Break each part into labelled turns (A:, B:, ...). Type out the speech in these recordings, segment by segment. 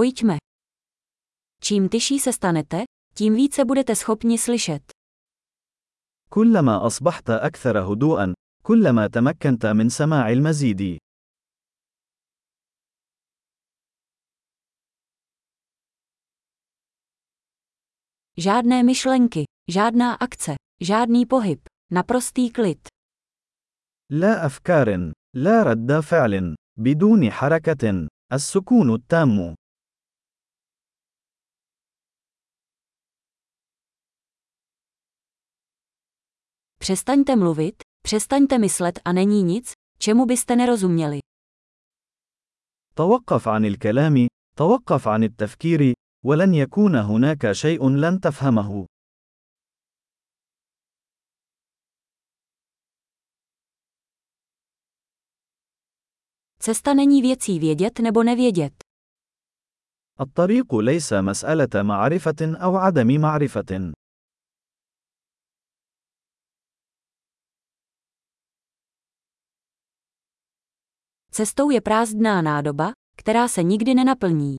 A: Pojďme. Čím tyší se stanete, tím více budete schopni slyšet.
B: كلما أصبحت أكثر هدوءًا، كلما تمكنت من سماع المزيد.
A: Žádné myšlenky, žádná akce, žádný pohyb, naprostý klid.
B: لا أفكار، لا رد فعل، بدون حركة، السكون التام.
A: Přestaňte mluvit, přestaňte myslet a není nic, čemu byste nerozuměli.
B: توقف عن الكلام، توقف عن التفكير، ولن يكون هناك شيء لن تفهمه.
A: Cesta není věcí vědět nebo nevědět.
B: الطريق ليس مسألة معرفة أو عدم معرفة.
A: Cestou je prázdná nádoba, která se nikdy nenaplní.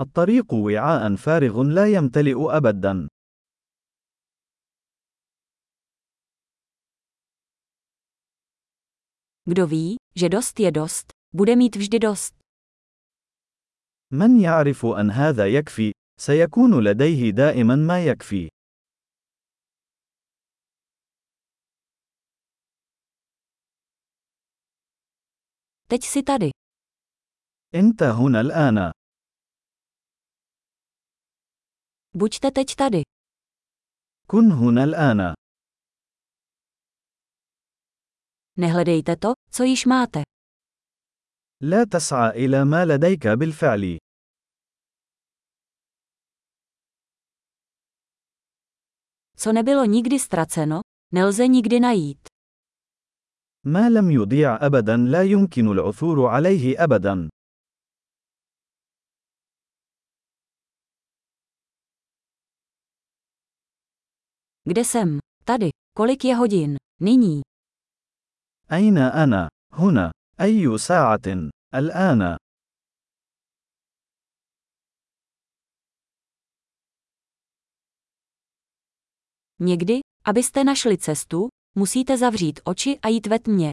B: الطريق وعاء فارغ لا يمتلئ أبدا.
A: Kdo ví, že dost je dost, bude mít vždy dost.
B: من يعرف أن هذا يكفي، سيكون لديه دائما ما يكفي.
A: Teď si tady.
B: أنت هنا الآن.
A: Buďte teď tady.
B: كن هنا الآن.
A: Nehledejte to, co již máte.
B: لا تسعى إلى ما لديك بالفعل.
A: Co nebylo nikdy ztraceno, nelze nikdy najít.
B: ما لم يضيع أبدا لا يمكن العثور عليه أبدا.
A: Kde jsem? Tady. Kolik je hodin? Nyní.
B: أين أنا؟ هنا. أي ساعة؟ الآن.
A: Někdy, abyste našli cestu, musíte zavřít oči a jít ve tmě.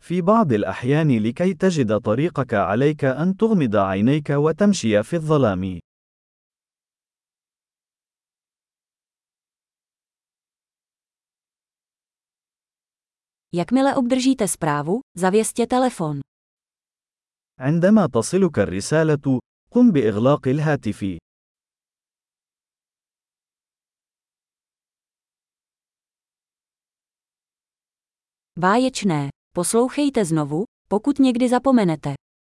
B: في بعض الأحيان لكي تجد طريقك عليك أن تغمض عينيك وتمشي في الظلام.
A: Jakmile obdržíte zprávu, zavěstěte telefon.
B: عندما تصلك الرسالة، قم بإغلاق الهاتف.
A: Báječné. Poslouchejte znovu, pokud někdy zapomenete.